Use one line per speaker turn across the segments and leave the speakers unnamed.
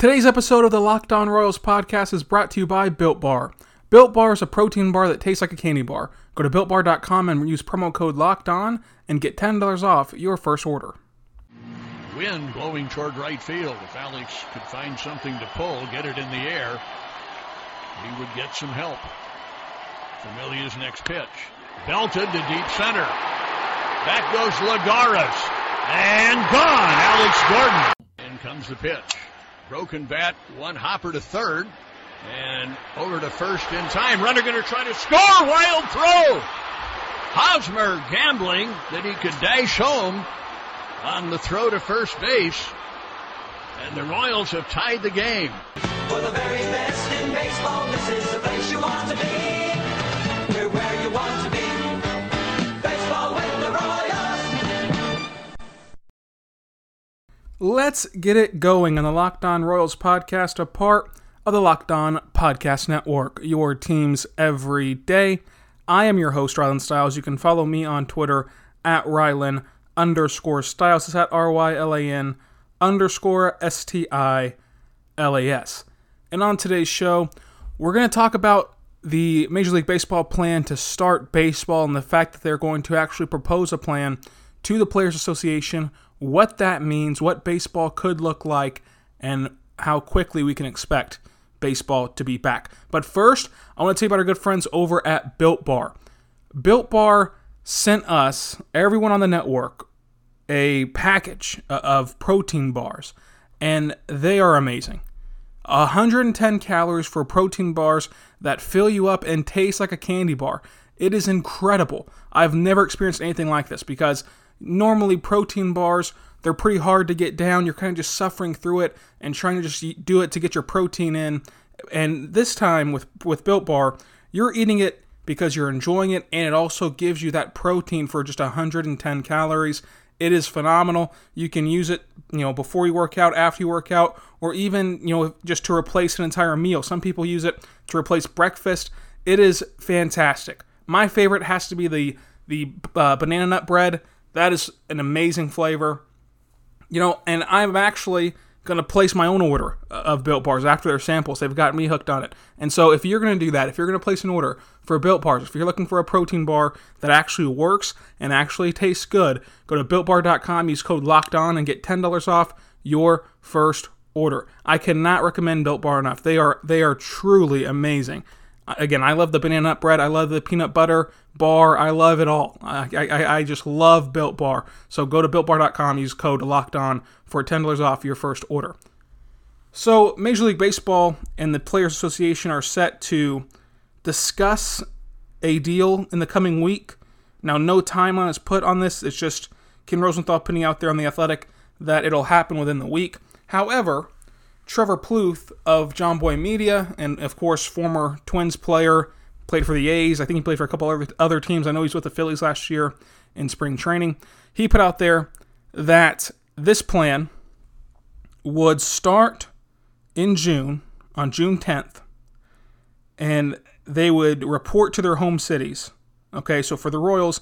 Today's episode of the Locked On Royals podcast is brought to you by Built Bar. Built Bar is a protein bar that tastes like a candy bar. Go to builtbar.com and use promo code Locked On and get $10 off your first order.
Wind blowing toward right field. If Alex could find something to pull, get it in the air, he would get some help. Familia's next pitch. Belted to deep center. Back goes Lagares. And gone, Alex Gordon. In comes the pitch. Broken bat, one hopper to third. And over to first in time. Runner going to try to score. Wild throw. Hosmer gambling that he could dash home on the throw to first base. And the Royals have tied the game.
For the very best in baseball, this is the place you want to be.
Let's get it going on the Locked On Royals podcast, a part of the Locked On Podcast Network, your teams every day. I am your host, Rylan Stiles. You can follow me on Twitter at Rylan underscore Stiles. It's at R Y L A N underscore S T I L A S. And on today's show, we're going to talk about the Major League Baseball plan to start baseball and the fact that they're going to actually propose a plan to the Players Association, what that means, what baseball could look like, and how quickly we can expect baseball to be back. But first, I want to tell you about our good friends over at Built Bar. Built Bar sent us, everyone on the network, a package uh, of protein bars, and they are amazing. 110 calories for protein bars that fill you up and taste like a candy bar. It is incredible. I've never experienced anything like this because normally protein bars they're pretty hard to get down. You're kind of just suffering through it and trying to just do it to get your protein in. And this time with with Built Bar, you're eating it because you're enjoying it and it also gives you that protein for just 110 calories. It is phenomenal. You can use it, you know, before you work out, after you work out, or even, you know, just to replace an entire meal. Some people use it to replace breakfast. It is fantastic. My favorite has to be the the uh, banana nut bread. That is an amazing flavor. You know, and I'm actually going to place my own order uh, of Built Bars after their samples. They've got me hooked on it. And so if you're going to do that, if you're going to place an order for Built Bars, if you're looking for a protein bar that actually works and actually tastes good, go to builtbar.com, use code locked on and get $10 off your first order. I cannot recommend Built Bar enough. They are they are truly amazing. Again, I love the banana nut bread. I love the peanut butter bar. I love it all. I, I, I just love Built Bar. So go to builtbar.com, use code locked on for $10 off your first order. So, Major League Baseball and the Players Association are set to discuss a deal in the coming week. Now, no timeline is put on this. It's just Ken Rosenthal putting out there on The Athletic that it'll happen within the week. However, Trevor Plouffe of Jomboy Media, and of course, former Twins player, played for the A's. I think he played for a couple other, other teams. I know he's with the Phillies last year in spring training. He put out there that this plan would start in June, on June 10th, and they would report to their home cities. Okay, so for the Royals,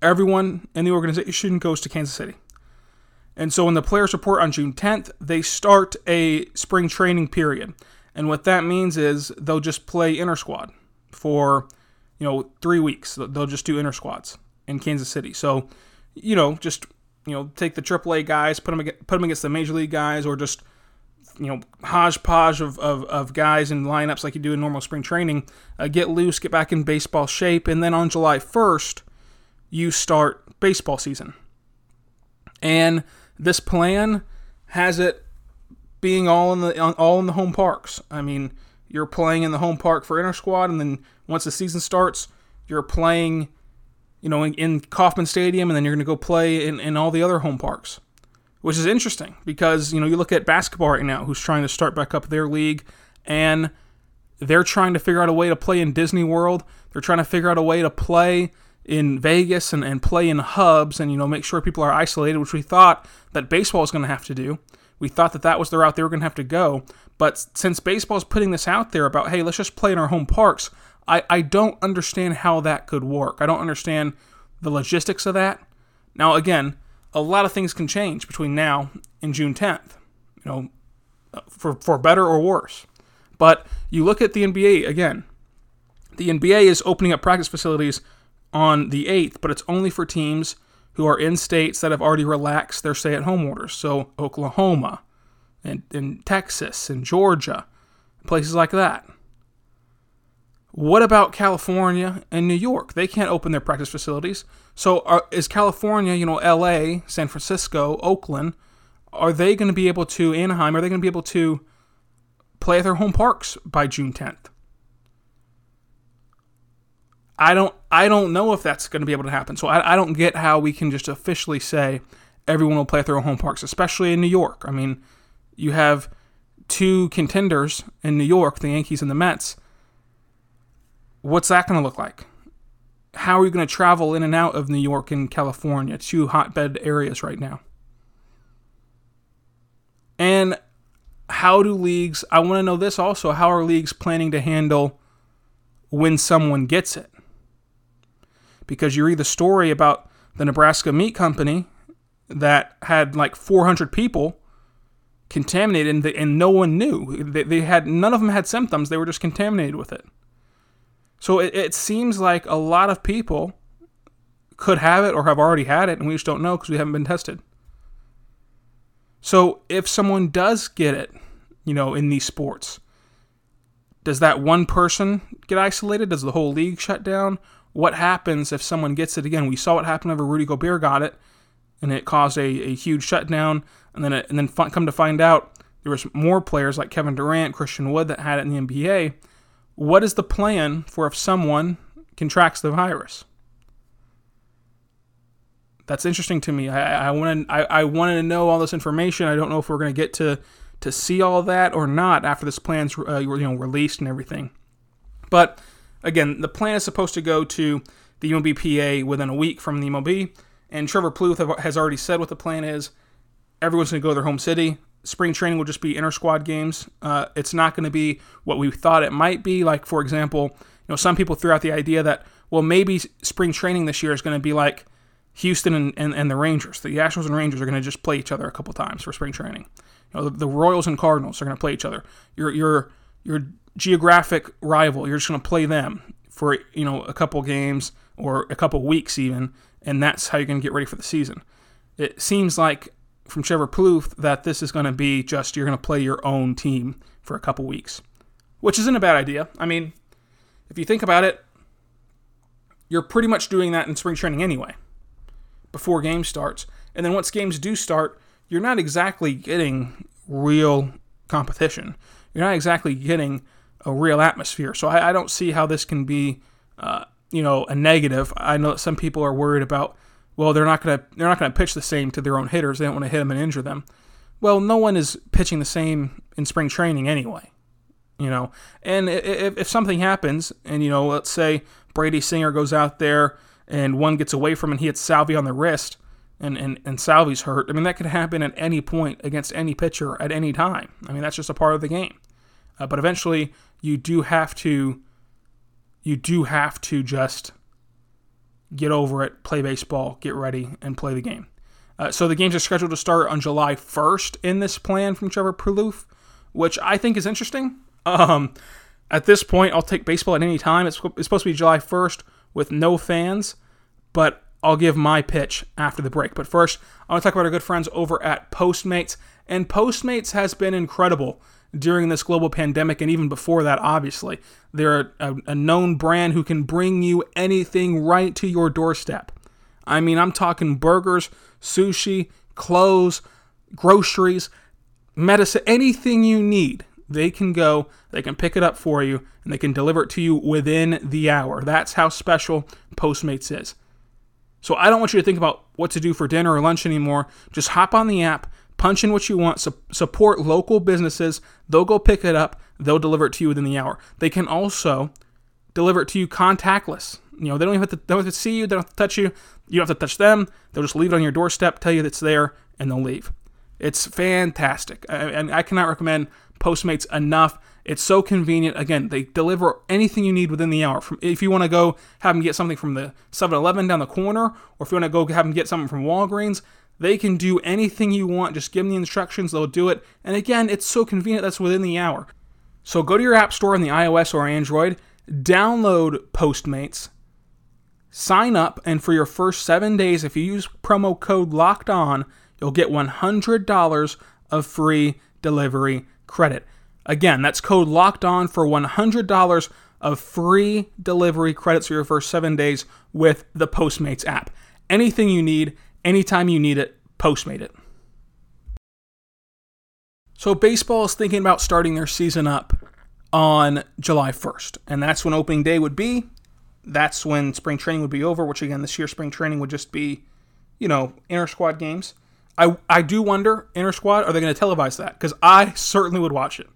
everyone in the organization goes to Kansas City. And so when the players report on June 10th, they start a spring training period. And what that means is they'll just play inter squad for, you know, three weeks. They'll just do inter squads in Kansas City. So, you know, just, you know, take the AAA guys, put them, put them against the major league guys, or just, you know, hodgepodge of, of, of guys in lineups like you do in normal spring training. Uh, get loose, get back in baseball shape. And then on July 1st, you start baseball season. And this plan has it being all in the all in the home parks. I mean, you're playing in the home park for inter squad, and then once the season starts, you're playing, you know, in, in Kauffman Stadium, and then you're going to go play in, in all the other home parks, which is interesting because you know you look at basketball right now, who's trying to start back up their league, and they're trying to figure out a way to play in Disney World. They're trying to figure out a way to play in Vegas and, and play in hubs and you know make sure people are isolated, which we thought that baseball was going to have to do. We thought that that was the route they were going to have to go. But since baseball is putting this out there about hey, let's just play in our home parks, I, I don't understand how that could work. I don't understand the logistics of that. Now again, a lot of things can change between now and June 10th. You know, for for better or worse. But you look at the NBA again. The NBA is opening up practice facilities on the 8th, but it's only for teams who are in states that have already relaxed their stay at home orders. So, Oklahoma and, and Texas and Georgia, places like that. What about California and New York? They can't open their practice facilities. So, are, is California, you know, LA, San Francisco, Oakland, are they going to be able to, Anaheim, are they going to be able to play at their home parks by June 10th? I don't I don't know if that's going to be able to happen. So I, I don't get how we can just officially say everyone will play at their own home parks, especially in New York. I mean, you have two contenders in New York, the Yankees and the Mets. What's that going to look like? How are you going to travel in and out of New York and California, two hotbed areas right now? And how do leagues, I want to know this also, how are leagues planning to handle when someone gets it? Because you read the story about the Nebraska Meat Company that had like 400 people contaminated and, and no one knew. They, they, had none of them had symptoms. They were just contaminated with it. So it, it seems like a lot of people could have it or have already had it, and we just don't know because we haven't been tested. So if someone does get it, you know, in these sports, does that one person get isolated? Does the whole league shut down? What happens if someone gets it again. We saw what happened whenever Rudy Gobert got it, and it caused a, a huge shutdown. And then it, and then come to find out, there was more players like Kevin Durant, Christian Wood that had it in the NBA. What is the plan for if someone contracts the virus? That's interesting to me. I, I wanted I, I wanted to know all this information. I don't know if we're going to get to to see all that or not after this plan's uh, you know released and everything. But Again, the plan is supposed to go to the MLBPA within a week from the MLB, and Trevor Plouffe has already said what the plan is. Everyone's going to go to their home city. Spring training will just be inter squad games. Uh, it's not going to be what we thought it might be. Like, for example, you know, some people threw out the idea that, well, maybe spring training this year is going to be like Houston and, and, and the Rangers. The Astros and Rangers are going to just play each other a couple times for spring training. You know, the, the Royals and Cardinals are going to play each other. Your your your geographic rival. You're just going to play them for you know a couple games or a couple weeks even, and that's how you're going to get ready for the season. It seems like from Trevor Plouffe that this is going to be just you're going to play your own team for a couple weeks, which isn't a bad idea. I mean, if you think about it, you're pretty much doing that in spring training anyway, before game starts, and then once games do start, you're not exactly getting real competition. You're not exactly getting a real atmosphere. So I, I don't see how this can be, uh, you know, a negative. I know some people are worried about, well, they're not gonna they're not gonna pitch the same to their own hitters. They don't want to hit them and injure them. Well, no one is pitching the same in spring training anyway. You know, and if, if something happens, and you know, let's say Brady Singer goes out there and one gets away from him and he hits Salvy on the wrist, and, and, and Salvy's hurt. I mean, that could happen at any point against any pitcher at any time. I mean, that's just a part of the game. Uh, but eventually, you do have to you do have to just get over it, play baseball, get ready, and play the game. Uh, so the games are scheduled to start on July 1st in this plan from Trevor Plouffe, which I think is interesting. Um, at this point, I'll take baseball at any time. It's, it's supposed to be July 1st with no fans, but I'll give my pitch after the break. But first, I want to talk about our good friends over at Postmates. And Postmates has been incredible during this global pandemic and even before that, obviously. They're a, a, known brand who can bring you anything right to your doorstep. I mean, I'm talking burgers, sushi, clothes, groceries, medicine, anything you need. They can go, they can pick it up for you, and they can deliver it to you within the hour. That's how special Postmates is. So I don't want you to think about what to do for dinner or lunch anymore. Just hop on the app, punch in what you want, su- support local businesses. They'll go pick it up, they'll deliver it to you within the hour. They can also deliver it to you contactless. You know, they don't even have to, they don't have to see you, they don't have to touch you, you don't have to touch them. They'll just leave it on your doorstep, tell you it's there, and they'll leave. It's fantastic. And I, I cannot recommend Postmates enough. It's so convenient. Again, they deliver anything you need within the hour. From if you want to go have them get something from the 7-Eleven down the corner, or if you want to go have them get something from Walgreens, They can do anything you want. Just give them the instructions, they'll do it. And again, it's so convenient that's within the hour. So go to your app store on the iOS or Android, download Postmates, sign up, and for your first seven days, if you use promo code LOCKED ON, you'll get $100 of free delivery credit. Again, that's code LOCKED ON for $100 of free delivery credits for your first seven days with the Postmates app. Anything you need, anytime you need it, Postmate it. So, baseball is thinking about starting their season up on July 1st, and that's when opening day would be. That's when spring training would be over, which again, this year spring training would just be, you know, inter squad games. I, I do wonder, inter squad, are they going to televise that? Because I certainly would watch it.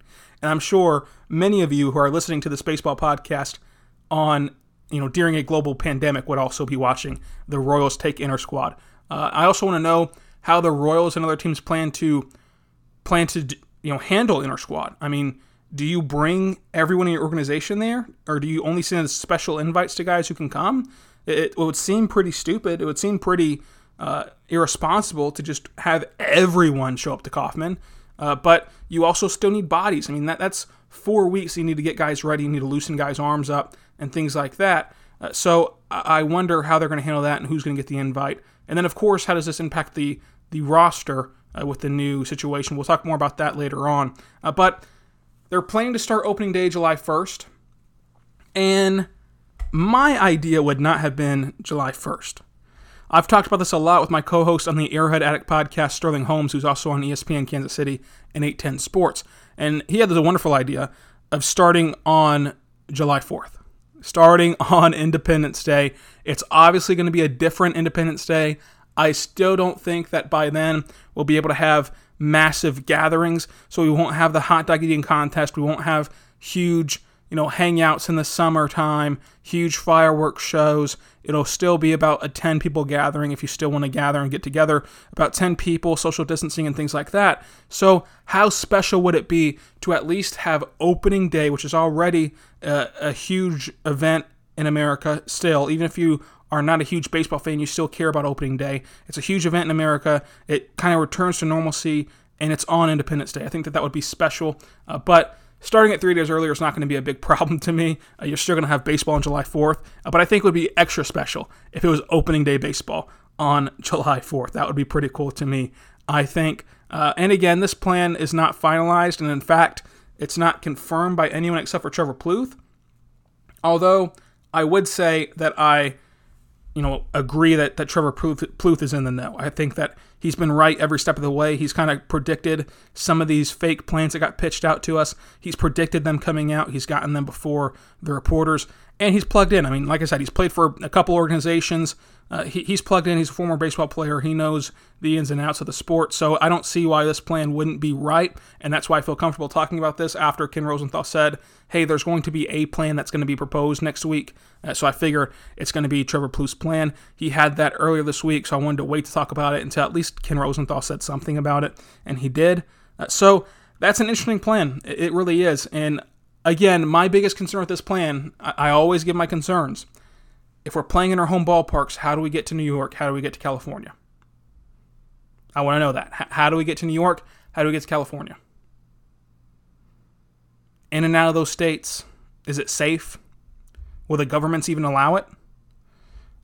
And I'm sure many of you who are listening to this baseball podcast on, you know, during a global pandemic would also be watching the Royals take inter squad. Uh, I also want to know how the Royals and other teams plan to plan to you know handle inner squad. I mean, do you bring everyone in your organization there, or do you only send special invites to guys who can come? It, it would seem pretty stupid. It would seem pretty uh, irresponsible to just have everyone show up to Kauffman. Uh, but you also still need bodies. I mean, that that's four weeks. You need to get guys ready. You need to loosen guys' arms up and things like that. Uh, so I wonder how they're going to handle that and who's going to get the invite. And then, of course, how does this impact the the roster uh, with the new situation? We'll talk more about that later on. Uh, but they're planning to start opening day July 1st, and my idea would not have been July 1st. I've talked about this a lot with my co host on the Airhead Addict podcast, Sterling Holmes, who's also on ESPN Kansas City and 810 Sports. And he had the wonderful idea of starting on July 4th, starting on Independence Day. It's obviously going to be a different Independence Day. I still don't think that by then we'll be able to have massive gatherings. So we won't have the hot dog eating contest. We won't have huge, you know, hangouts in the summertime, huge fireworks shows. It'll still be about a 10 people gathering if you still want to gather and get together. About 10 people, social distancing and things like that. So, how special would it be to at least have opening day, which is already a, a huge event in America still, even if you are not a huge baseball fan, you still care about opening day. It's a huge event in America. It kind of returns to normalcy, and it's on Independence Day. I think that that would be special. Uh, but starting it three days earlier is not going to be a big problem to me. Uh, you're still going to have baseball on July 4th, uh, but I think it would be extra special if it was opening day baseball on July 4th. That would be pretty cool to me, I think. Uh, and again, this plan is not finalized, and in fact, it's not confirmed by anyone except for Trevor Plouffe. Although I would say that I you know, agree that, that Trevor Plouffe is in the know. I think that he's been right every step of the way. He's kind of predicted some of these fake plans that got pitched out to us. He's predicted them coming out. He's gotten them before the reporters, and he's plugged in. I mean, like I said, he's played for a couple organizations. Uh, he, he's plugged in. He's a former baseball player. He knows the ins and outs of the sport. So I don't see why this plan wouldn't be right. And that's why I feel comfortable talking about this after Ken Rosenthal said, hey, there's going to be a plan that's going to be proposed next week. Uh, so I figure it's going to be Trevor Plouffe's plan. He had that earlier this week, so I wanted to wait to talk about it until at least Ken Rosenthal said something about it. And he did. Uh, so that's an interesting plan. It, it really is. And again, my biggest concern with this plan, I, I always give my concerns if we're playing in our home ballparks, how do we get to New York? How do we get to California? I want to know that. How do we get to New York? How do we get to California? In and out of those states, is it safe? Will the governments even allow it?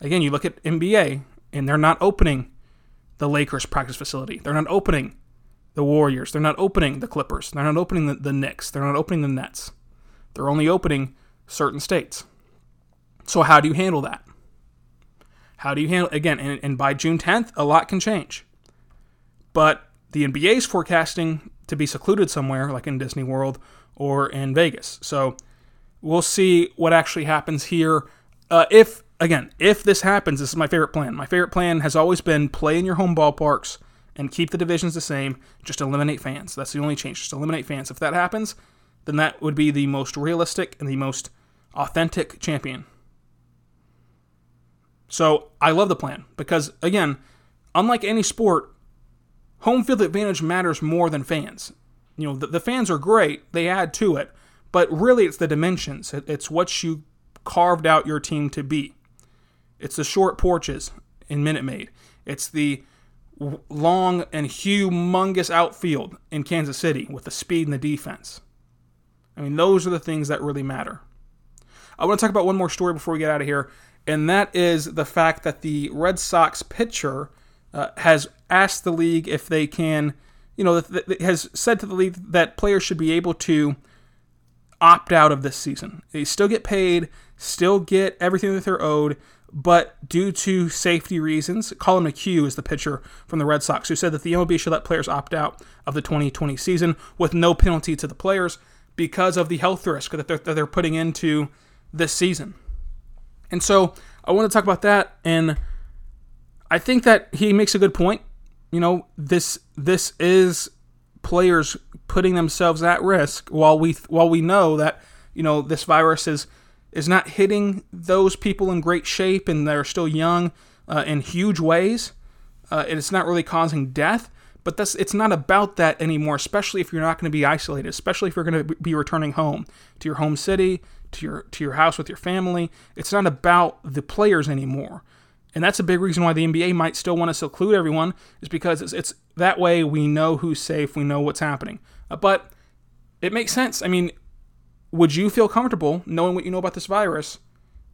Again, you look at NBA, and they're not opening the Lakers practice facility. They're not opening the Warriors. They're not opening the Clippers. They're not opening the, the Knicks. They're not opening the Nets. They're only opening certain states. So, how do you handle that? How do you handle again? And, and by June 10th, a lot can change. But the NBA is forecasting to be secluded somewhere, like in Disney World or in Vegas. So we'll see what actually happens here. Uh, if again, if this happens, this is my favorite plan. My favorite plan has always been play in your home ballparks and keep the divisions the same. Just eliminate fans. That's the only change. Just eliminate fans. If that happens, then that would be the most realistic and the most authentic champion. So I love the plan because, again, unlike any sport, home field advantage matters more than fans. You know, the, the fans are great, they add to it, but really it's the dimensions. It, it's what you carved out your team to be. It's the short porches in Minute Maid. It's the long and humongous outfield in Kansas City with the speed and the defense. I mean, those are the things that really matter. I want to talk about one more story before we get out of here, and that is the fact that the Red Sox pitcher uh, has asked the league if they can, you know, th- th- has said to the league that players should be able to opt out of this season. They still get paid, still get everything that they're owed, but due to safety reasons, Collin McHugh is the pitcher from the Red Sox who said that the MLB should let players opt out of the 2020 season with no penalty to the players because of the health risk that they're, that they're putting into this season. And so I want to talk about that, and I think that he makes a good point. You know, this this is players putting themselves at risk while we while we know that you know this virus is is not hitting those people in great shape and they're still young uh, in huge ways. Uh, and it's not really causing death, but that's it's not about that anymore. Especially if you're not going to be isolated, especially if you're going to be returning home to your home city, to your to your house with your family. It's not about the players anymore. And that's a big reason why the NBA might still want to seclude everyone, is because it's, it's that way we know who's safe, we know what's happening. Uh, but it makes sense. I mean, would you feel comfortable knowing what you know about this virus?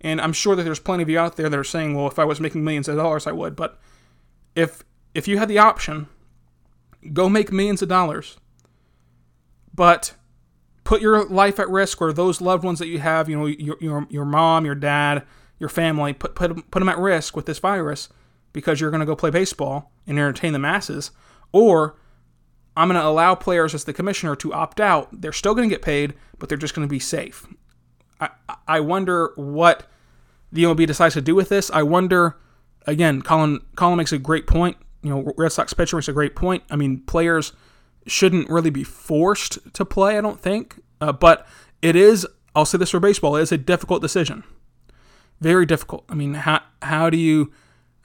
And I'm sure that there's plenty of you out there that are saying, well, if I was making millions of dollars, I would. But if if you had the option, go make millions of dollars, but put your life at risk or those loved ones that you have, you know, your, your, your mom, your dad, your family, put, put, put them at risk with this virus because you're going to go play baseball and entertain the masses, or I'm going to allow players as the commissioner to opt out. They're still going to get paid, but they're just going to be safe. I, I wonder what the MLB decides to do with this. I wonder, again, Collin, Collin makes a great point. You know, Red Sox pitcher makes a great point. I mean, players shouldn't really be forced to play, I don't think. Uh, but it is, I'll say this for baseball, it is a difficult decision. Very difficult. I mean, how, how do you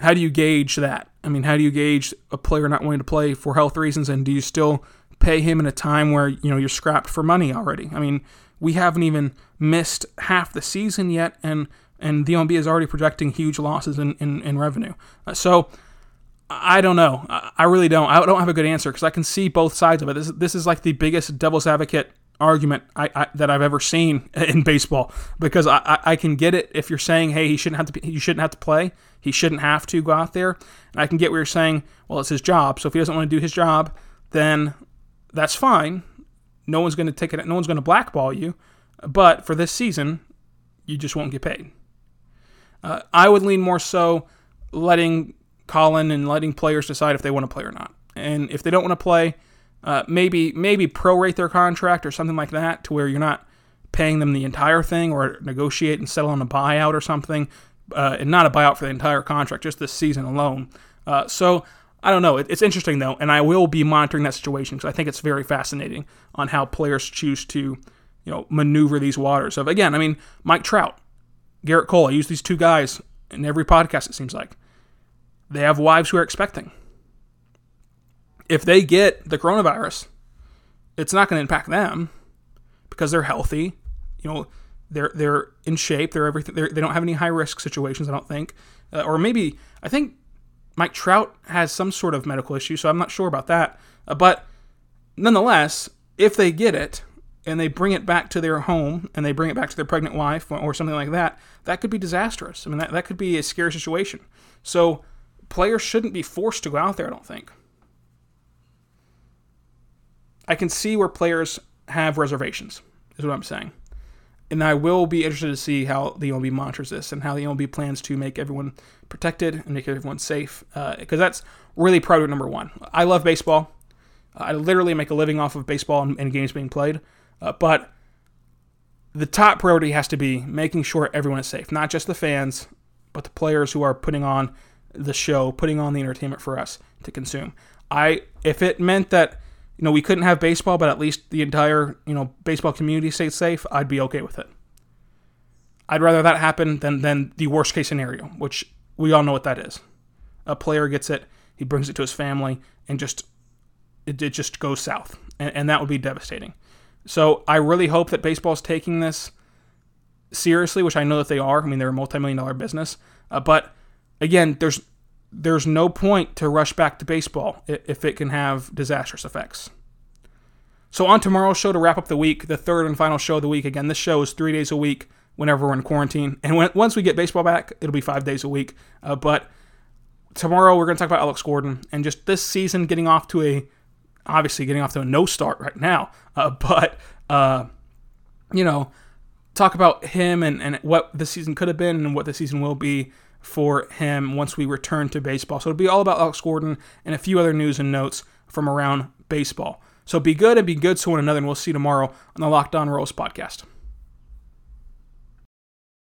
how do you gauge that? I mean, how do you gauge a player not wanting to play for health reasons, and do you still pay him in a time where you know you're scrapped for money already? I mean, we haven't even missed half the season yet, and and the MLB is already projecting huge losses in in, in revenue. Uh, so I don't know. I, really don't. I don't have a good answer because I can see both sides of it. This this is like the biggest devil's advocate argument I, I, that I've ever seen in baseball because I, I, can get it if you're saying hey he shouldn't have to he shouldn't have to play. He shouldn't have to go out there. And I can get where you're saying. Well it's his job. So if he doesn't want to do his job then that's fine. No one's going to take it no one's going to blackball you. But for this season you just won't get paid. Uh, I would lean more so letting Collin and letting players decide if they want to play or not. And if they don't want to play uh, maybe maybe prorate their contract or something like that to where you're not paying them the entire thing or negotiate and settle on a buyout or something uh, and not a buyout for the entire contract just this season alone. Uh, so i don't know. It, it's interesting though and i will be monitoring that situation because i think it's very fascinating on how players choose to you know maneuver these waters of again i mean mike trout gerrit cole i use these two guys in every podcast it seems like they have wives who are expecting if they get the coronavirus, it's not going to impact them because they're healthy. You know, they're they're in shape. They're everything. They're, they don't have any high risk situations. I don't think, uh, or maybe I think Mike Trout has some sort of medical issue, so I'm not sure about that. Uh, but nonetheless, if they get it and they bring it back to their home and they bring it back to their pregnant wife or, or something like that, that could be disastrous. I mean, that, that could be a scary situation. So players shouldn't be forced to go out there. I don't think. I can see where players have reservations, is what I'm saying. And I will be interested to see how the MLB monitors this and how the MLB plans to make everyone protected and make everyone safe. Because uh, that's really priority number one. I love baseball. I literally make a living off of baseball and, and games being played. Uh, but the top priority has to be making sure everyone is safe, not just the fans, but the players who are putting on the show, putting on the entertainment for us to consume. I if it meant that you know we couldn't have baseball, but at least the entire you know baseball community stayed safe, I'd be okay with it. I'd rather that happen than than the worst case scenario, which we all know what that is. A player gets it, he brings it to his family, and just it, it just goes south, and, and that would be devastating. So I really hope that baseball's taking this seriously, which I know that they are. I mean, they're a multi-million dollar business, uh, but again, there's there's no point to rush back to baseball if it can have disastrous effects. So, on tomorrow's show to wrap up the week, the third and final show of the week. Again, this show is three days a week whenever we're in quarantine. And when, once we get baseball back, it'll be five days a week. Uh, but tomorrow, we're going to talk about Alex Gordon and just this season getting off to a, obviously, getting off to a no start right now. Uh, but, uh, you know, talk about him and, and what the season could have been and what the season will be for him once we return to baseball. So it'll be all about Alex Gordon and a few other news and notes from around baseball. So be good and be good to one another, and we'll see you tomorrow on the Locked On Royals podcast.